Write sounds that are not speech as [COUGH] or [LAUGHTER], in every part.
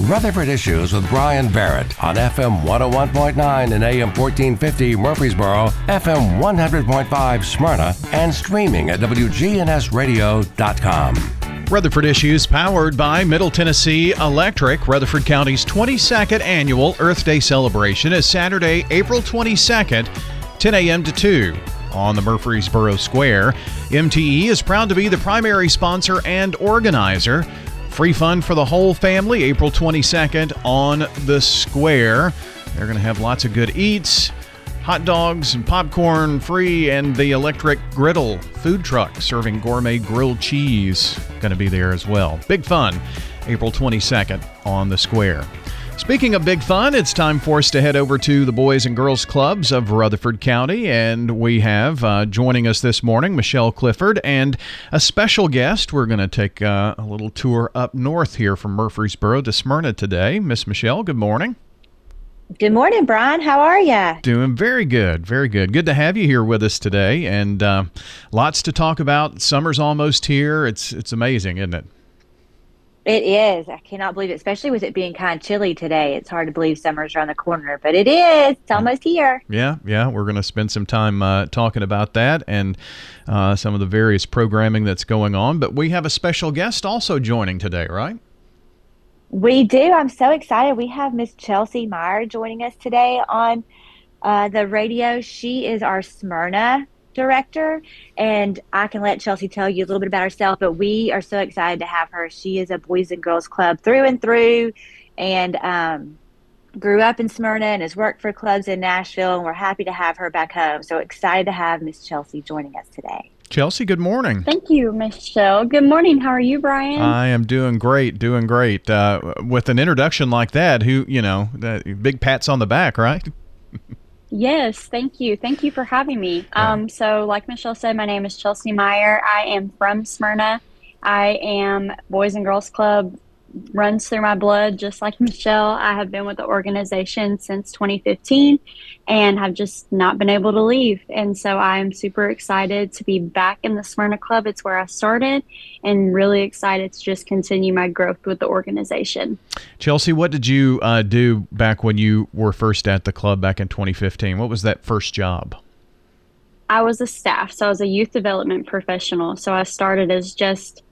Rutherford Issues with Bryan Barrett on FM 101.9 and AM 1450 Murfreesboro, FM 100.5 Smyrna, and streaming at WGNSradio.com. Rutherford Issues powered by Middle Tennessee Electric. Rutherford County's 22nd annual Earth Day celebration is Saturday, April 22nd, 10 a.m. to 2 on the Murfreesboro Square. MTE is proud to be the primary sponsor and organizer. Free fun for the whole family, April 22nd on the square. They're going to have lots of good eats, hot dogs and popcorn free, and the electric griddle food truck serving gourmet grilled cheese going to be there as well. Big fun, April 22nd on the square. Speaking of big fun, it's time for us to head over to the Boys and Girls Clubs of Rutherford County. And we have uh, joining us this morning Michelle Clifford and a special guest. We're going to take uh, a little tour up north here from Murfreesboro to Smyrna today. Miss Michelle, good morning. Good morning, Bryan. How are you? Doing very good, very good. Good to have you here with us today, and uh, lots to talk about. Summer's almost here. It's it's amazing, isn't it? It is. I cannot believe it, especially with it being kind of chilly today. It's hard to believe summer's around the corner, but it is. It's almost here. Yeah, yeah. We're going to spend some time uh, talking about that and uh, some of the various programming that's going on. But we have a special guest also joining today, right? We do. I'm so excited. We have Miss Chelsea Meyer joining us today on uh, the radio. She is our Smyrna director. And I can let Chelsea tell you a little bit about herself, but we are so excited to have her. She is a Boys and Girls Club through and through and um, grew up in Smyrna and has worked for clubs in Nashville. And we're happy to have her back home. So excited to have Miss Chelsea joining us today. Chelsea, good morning. Thank you, Michelle. Good morning. How are you, Bryan? I am doing great, doing great. Uh, with an introduction like that, who, you know, big pats on the back, right? [LAUGHS] Yes, thank you. Thank you for having me. Yeah. Um, so, like Michelle said, my name is Chelsea Meyer. I am from Smyrna. I am Boys and Girls Club runs through my blood, just like Michelle. I have been with the organization since 2015 and have just not been able to leave. And so I am super excited to be back in the Smyrna Club. It's where I started and really excited to just continue my growth with the organization. Chelsea, what did you uh, do back when you were first at the club back in 2015? What was that first job? I was a staff, so I was a youth development professional. So I started as just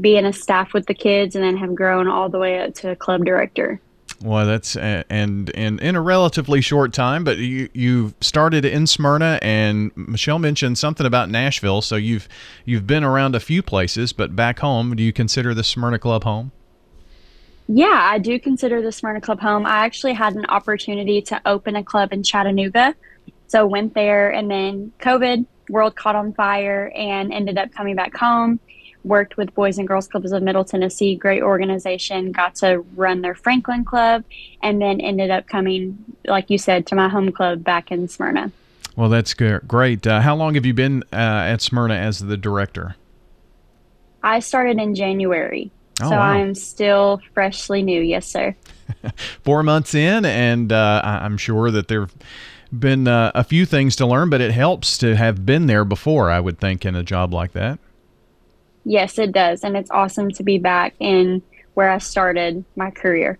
being a staff with the kids and then have grown all the way up to club director. Well, that's uh, and and in a relatively short time, but you you started in Smyrna, and Michelle mentioned something about Nashville. So you've you've been around a few places, but back home, do you consider the Smyrna Club home? Yeah, I do consider the Smyrna Club home. I actually had an opportunity to open a club in Chattanooga, so went there, and then COVID world caught on fire, and ended up coming back home worked with Boys and Girls Clubs of Middle Tennessee, great organization, got to run their Franklin Club, and then ended up coming, like you said, to my home club back in Smyrna. Well, that's great. Uh, how long have you been uh, at Smyrna as the director? I started in January. Oh, so wow. I'm still freshly new. Yes, sir. [LAUGHS] Four months in, and uh, I'm sure that there have been uh, a few things to learn, but it helps to have been there before, I would think, in a job like that. Yes, it does. And it's awesome to be back in where I started my career.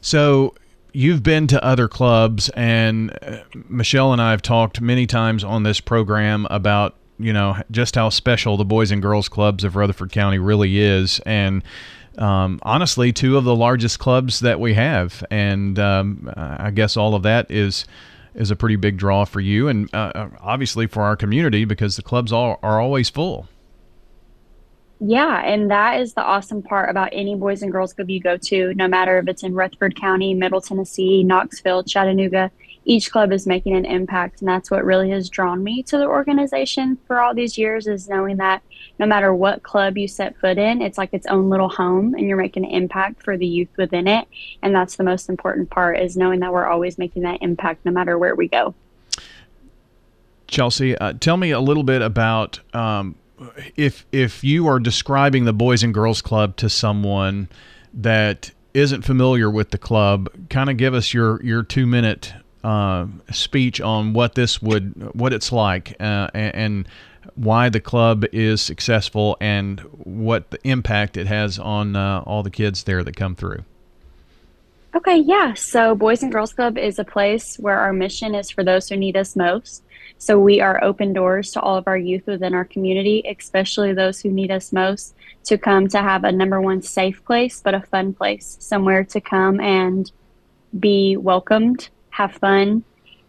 So, you've been to other clubs, and uh, Michelle and I have talked many times on this program about you know just how special the Boys and Girls Clubs of Rutherford County really is, and um, honestly, two of the largest clubs that we have, and um, I guess all of that is is a pretty big draw for you, and uh, obviously for our community because the clubs are, are always full. Yeah, and that is the awesome part about any Boys and Girls Club you go to, no matter if it's in Rutherford County, Middle Tennessee, Knoxville, Chattanooga, each club is making an impact. And that's what really has drawn me to the organization for all these years is knowing that no matter what club you set foot in, it's like its own little home and you're making an impact for the youth within it. And that's the most important part is knowing that we're always making that impact no matter where we go. Chelsea, uh, tell me a little bit about um, if if you are describing the Boys and Girls Club to someone that isn't familiar with the club, kind of give us your your two minute uh, speech on what this would what it's like uh, and, and, why the club is successful and what the impact it has on uh, all the kids there that come through. Okay, yeah. So, Boys and Girls Club is a place where our mission is for those who need us most. So, we are open doors to all of our youth within our community, especially those who need us most, to come to have a number one safe place, but a fun place, somewhere to come and be welcomed, have fun,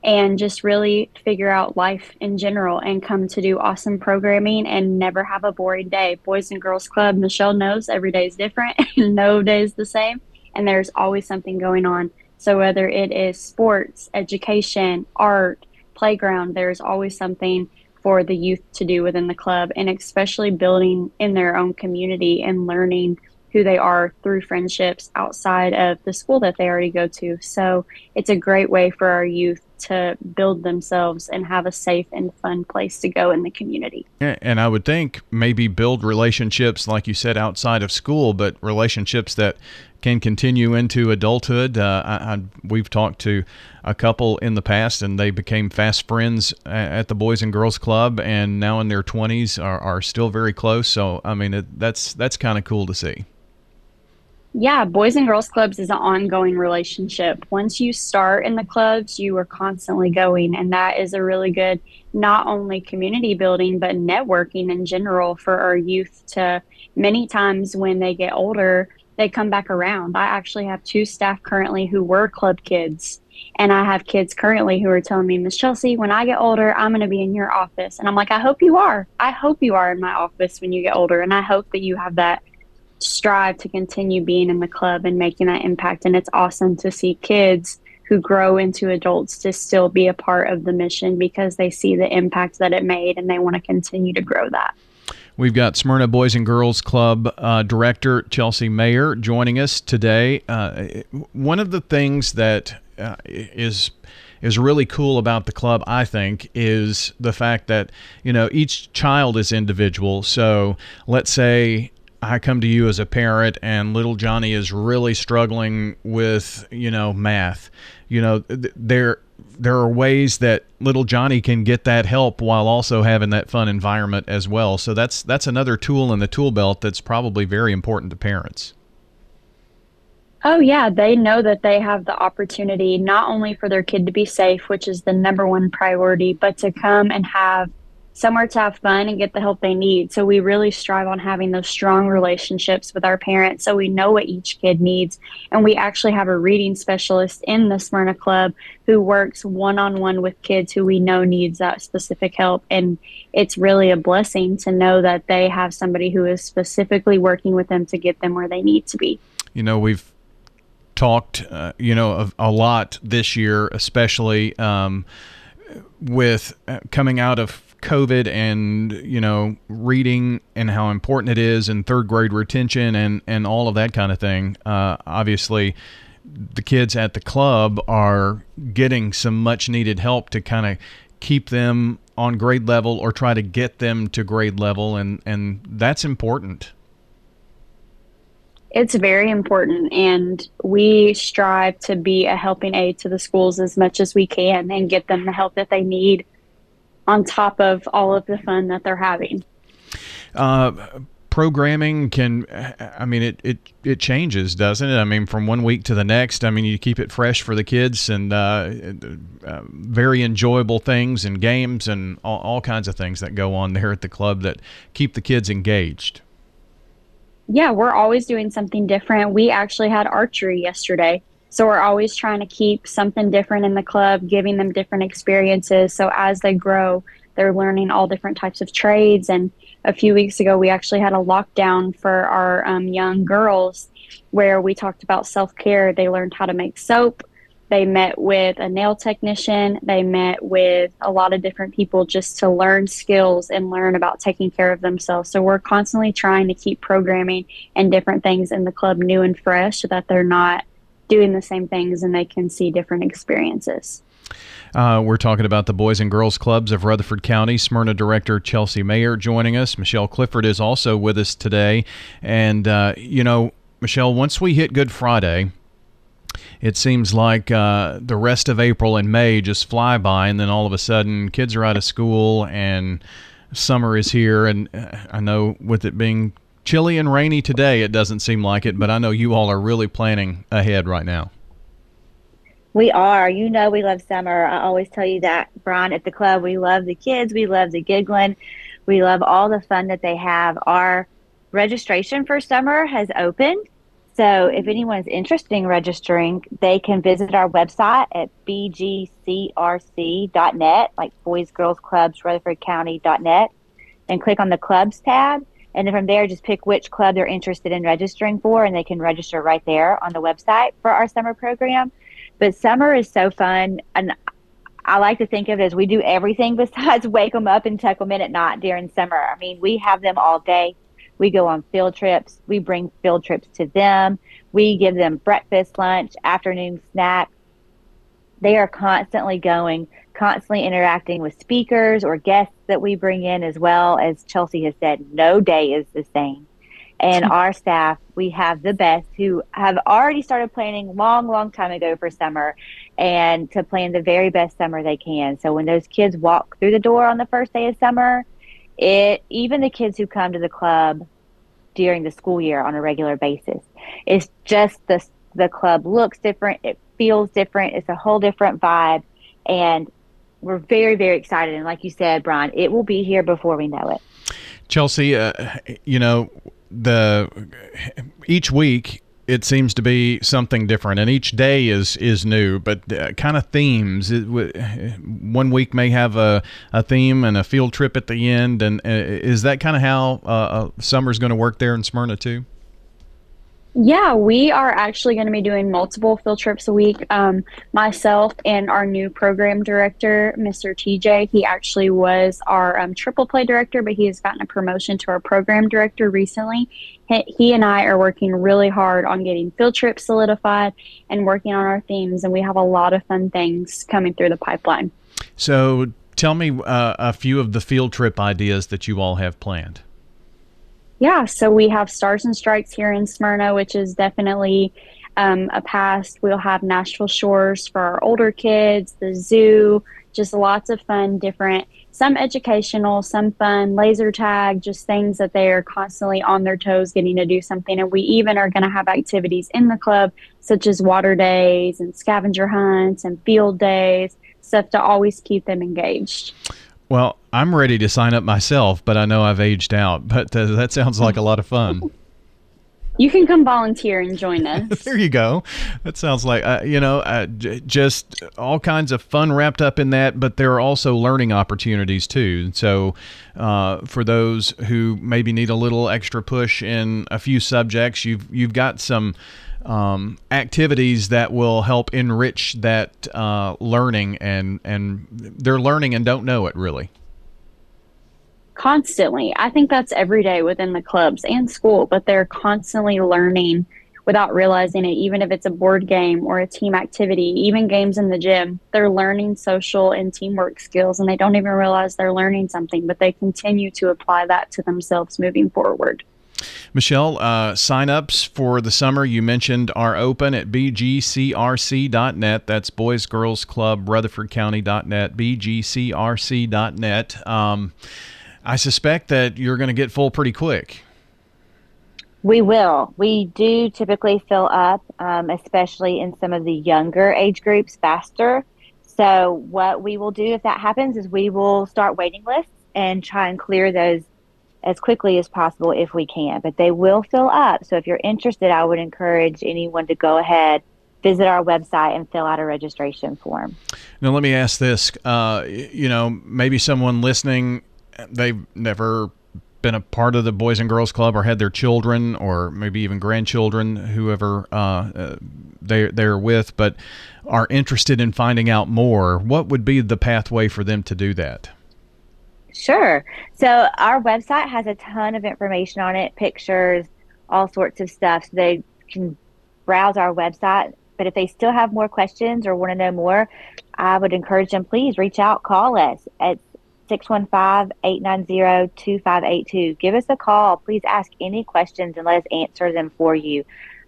and just really figure out life in general and come to do awesome programming and never have a boring day. Boys and Girls Club, Michelle knows every day is different, [LAUGHS] no day is the same and there's always something going on. So whether it is sports, education, art, playground, there's always something for the youth to do within the club and especially building in their own community and learning who they are through friendships outside of the school that they already go to. So it's a great way for our youth to build themselves and have a safe and fun place to go in the community. And I would think maybe build relationships, like you said, outside of school, but relationships that can continue into adulthood. Uh, I, I, we've talked to a couple in the past, and they became fast friends at the Boys and Girls Club, and now in their 20s are, are still very close. So, I mean, it, that's that's kind of cool to see. Yeah, Boys and Girls Clubs is an ongoing relationship. Once you start in the clubs, you are constantly going, and that is a really good not only community building but networking in general for our youth to many times when they get older they come back around. I actually have two staff currently who were club kids. And I have kids currently who are telling me, Miss Chelsea, when I get older, I'm going to be in your office. And I'm like, I hope you are. I hope you are in my office when you get older. And I hope that you have that strive to continue being in the club and making that impact. And it's awesome to see kids who grow into adults to still be a part of the mission because they see the impact that it made and they want to continue to grow that. We've got Smyrna Boys and Girls Club uh, director Chelsea Meyer joining us today. Uh, one of the things that uh, is is really cool about the club, I think, is the fact that you know each child is individual. So let's say I come to you as a parent and little Johnny is really struggling with, you know, math. You know, there there are ways that little Johnny can get that help while also having that fun environment as well. So that's that's another tool in the tool belt that's probably very important to parents. Oh yeah, they know that they have the opportunity not only for their kid to be safe, which is the number one priority, but to come and have somewhere to have fun and get the help they need. So we really strive on having those strong relationships with our parents so we know what each kid needs. And we actually have a reading specialist in the Smyrna Club who works one on one with kids who we know needs that specific help. And it's really a blessing to know that they have somebody who is specifically working with them to get them where they need to be. You know, we've talked, uh, you know, a, a, lot this year, especially um, with uh, coming out of COVID and you know reading and how important it is and third grade retention and and all of that kind of thing. Uh, obviously, the kids at the club are getting some much needed help to kind of keep them on grade level or try to get them to grade level and and that's important it's very important and we strive to be a helping aid to the schools as much as we can and get them the help that they need on top of all of the fun that they're having. Uh, programming can i mean it, it it changes doesn't it? I mean from one week to the next i mean you keep it fresh for the kids and uh, uh, very enjoyable things and games and all, all kinds of things that go on there at the club that keep the kids engaged. Yeah we're always doing something different. We actually had archery yesterday so we're always trying to keep something different in the club, giving them different experiences. So as they grow, they're learning all different types of trades. And a few weeks ago, we actually had a lockdown for our um, young girls where we talked about self care. They learned how to make soap. They met with a nail technician. They met with a lot of different people just to learn skills and learn about taking care of themselves. So we're constantly trying to keep programming and different things in the club new and fresh so that they're not doing the same things and they can see different experiences. Uh, we're talking about the Boys and Girls Clubs of Rutherford County. Smyrna Director Chelsea Meyer joining us. Michelle Clifford is also with us today. And, uh, you know, Michelle, once we hit Good Friday, it seems like uh, the rest of April and May just fly by, and then all of a sudden, kids are out of school and summer is here. And uh, I know with it being chilly and rainy today. It doesn't seem like it, but I know you all are really planning ahead right now. We are. You know, we love summer. I always tell you that, Bryan, at the club. We love the kids. We love the giggling. We love all the fun that they have. Our registration for summer has opened. So if anyone is interested in registering, they can visit our website at bgcrc.net, like Boys, Girls Clubs, Rutherford County.net, and click on the clubs tab. And then from there, just pick which club they're interested in registering for, and they can register right there on the website for our summer program. But summer is so fun. And I like to think of it as we do everything [LAUGHS] besides wake them up and tuck them in at night during summer. I mean, we have them all day. We go on field trips. We bring field trips to them. We give them breakfast, lunch, afternoon snacks. They are constantly going, constantly interacting with speakers or guests that we bring in, as well as Chelsea has said, no day is the same. And [LAUGHS] our staff, we have the best who have already started planning long, long time ago for summer and to plan the very best summer they can. So when those kids walk through the door on the first day of summer, it even the kids who come to the club during the school year on a regular basis. It's just the the club looks different, it feels different, it's a whole different vibe, and we're very very excited. And like you said, Bryan, it will be here before we know it. Chelsea, uh, you know the each week it seems to be something different, and each day is is new. But uh, kind of themes. It, one week may have a, a theme and a field trip at the end, and uh, is that kind of how uh, uh summer's going to work there in Smyrna too? Yeah, we are actually going to be doing multiple field trips a week. Um, myself and our new program director, Mr. TJ, he actually was our um, triple play director, but he has gotten a promotion to our program director recently. He, he and I are working really hard on getting field trips solidified and working on our themes, and we have a lot of fun things coming through the pipeline. So, tell me uh, a few of the field trip ideas that you all have planned. Yeah, so we have Stars and Stripes here in Smyrna, which is definitely um, a past. We'll have Nashville Shores for our older kids, the zoo, just lots of fun, different, some educational, some fun, laser tag, just things that they are constantly on their toes getting to do something. And we even are going to have activities in the club, such as water days and scavenger hunts and field days, stuff to always keep them engaged. Well, I'm ready to sign up myself, but I know I've aged out. But uh, that sounds like a lot of fun. You can come volunteer and join us. [LAUGHS] there you go. That sounds like uh, you know uh, j- just all kinds of fun wrapped up in that, but there are also learning opportunities too. So uh, for those who maybe need a little extra push in a few subjects, you've you've got some um, activities that will help enrich that uh, learning and and they're learning and don't know it really. Constantly. I think that's every day within the clubs and school but they're constantly learning without realizing it. Even if it's a board game or a team activity even games in the gym they're learning social and teamwork skills and they don't even realize they're learning something but they continue to apply that to themselves moving forward Michelle, uh, sign-ups for the summer you mentioned are open at bgcrc.net. That's Boys Girls Club Rutherford bgcrc.net. Um, I suspect that you're going to get full pretty quick. We will. We do typically fill up, um, especially in some of the younger age groups, faster. So, what we will do if that happens is we will start waiting lists and try and clear those as quickly as possible if we can. But they will fill up. So if you're interested, I would encourage anyone to go ahead, visit our website, and fill out a registration form. Now, let me ask this. Uh, you know, maybe someone listening, they've never been a part of the Boys and Girls Club or had their children or maybe even grandchildren, whoever uh, uh they, they're with, but are interested in finding out more, what would be the pathway for them to do that? Sure. So our website has a ton of information on it, pictures, all sorts of stuff. So they can browse our website. But if they still have more questions or want to know more, I would encourage them, please reach out, call us at 615-890-2582. Give us a call. Please ask any questions and let us answer them for you.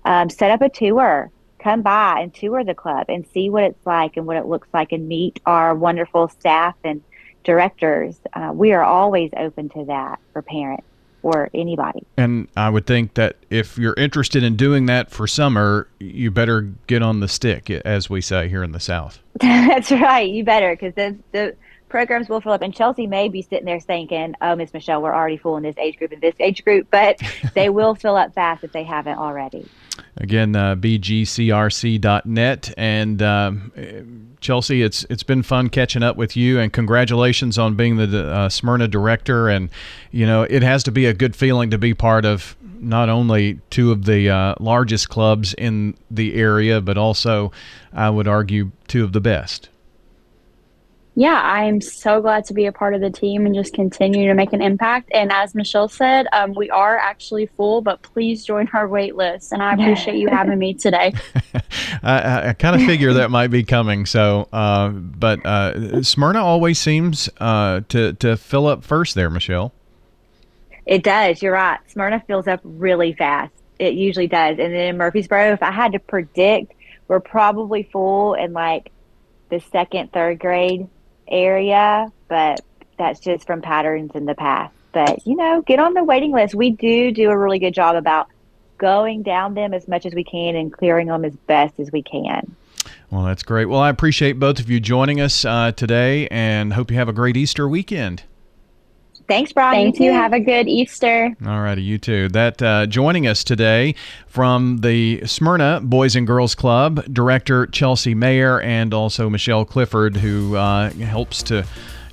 Um, set up a tour. Come by and tour the club and see what it's like and what it looks like and meet our wonderful staff and directors, uh, we are always open to that for parents. or anybody. And I would think that if you're interested in doing that for summer, you better get on the stick, as we say here in the South. [LAUGHS] That's right. You better because the the programs will fill up. And Chelsea may be sitting there thinking, "Oh, Miss Michelle, we're already full in this age group and this age group," but [LAUGHS] they will fill up fast if they haven't already. Again, uh, bgcrc.net and. Um, Chelsea, it's it's been fun catching up with you, and congratulations on being the uh, Smyrna director. And you know, it has to be a good feeling to be part of not only two of the uh, largest clubs in the area, but also, I would argue, two of the best yeah, I'm so glad to be a part of the team and just continue to make an impact. And as Michelle said, um, we are actually full, but please join our wait list. And I appreciate you having me today. [LAUGHS] I, I kind of figure that might be coming. So, uh, but uh, Smyrna always seems uh, to to fill up first there, Michelle. It does. You're right. Smyrna fills up really fast. It usually does. And then in Murfreesboro, if I had to predict, we're probably full in like the second, third grade area, but that's just from patterns in the past. But, you know, get on the waiting list. We do do a really good job about going down them as much as we can and clearing them as best as we can. Well, that's great. Well, I appreciate both of you joining us uh, today and hope you have a great Easter weekend. Thanks, Bryan. Thank you. you. Have a good Easter. All righty, you too. That uh, joining us today from the Smyrna Boys and Girls Club, director Chelsea Meyer and also Michelle Clifford, who uh, helps to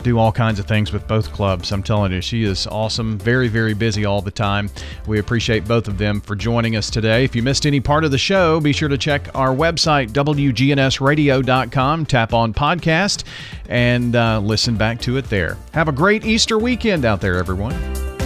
do all kinds of things with both clubs. I'm telling you, she is awesome, very, very busy all the time. We appreciate both of them for joining us today. If you missed any part of the show, be sure to check our website, WGNSradio.com, tap on podcast, and uh, listen back to it there. Have a great Easter weekend out there, everyone.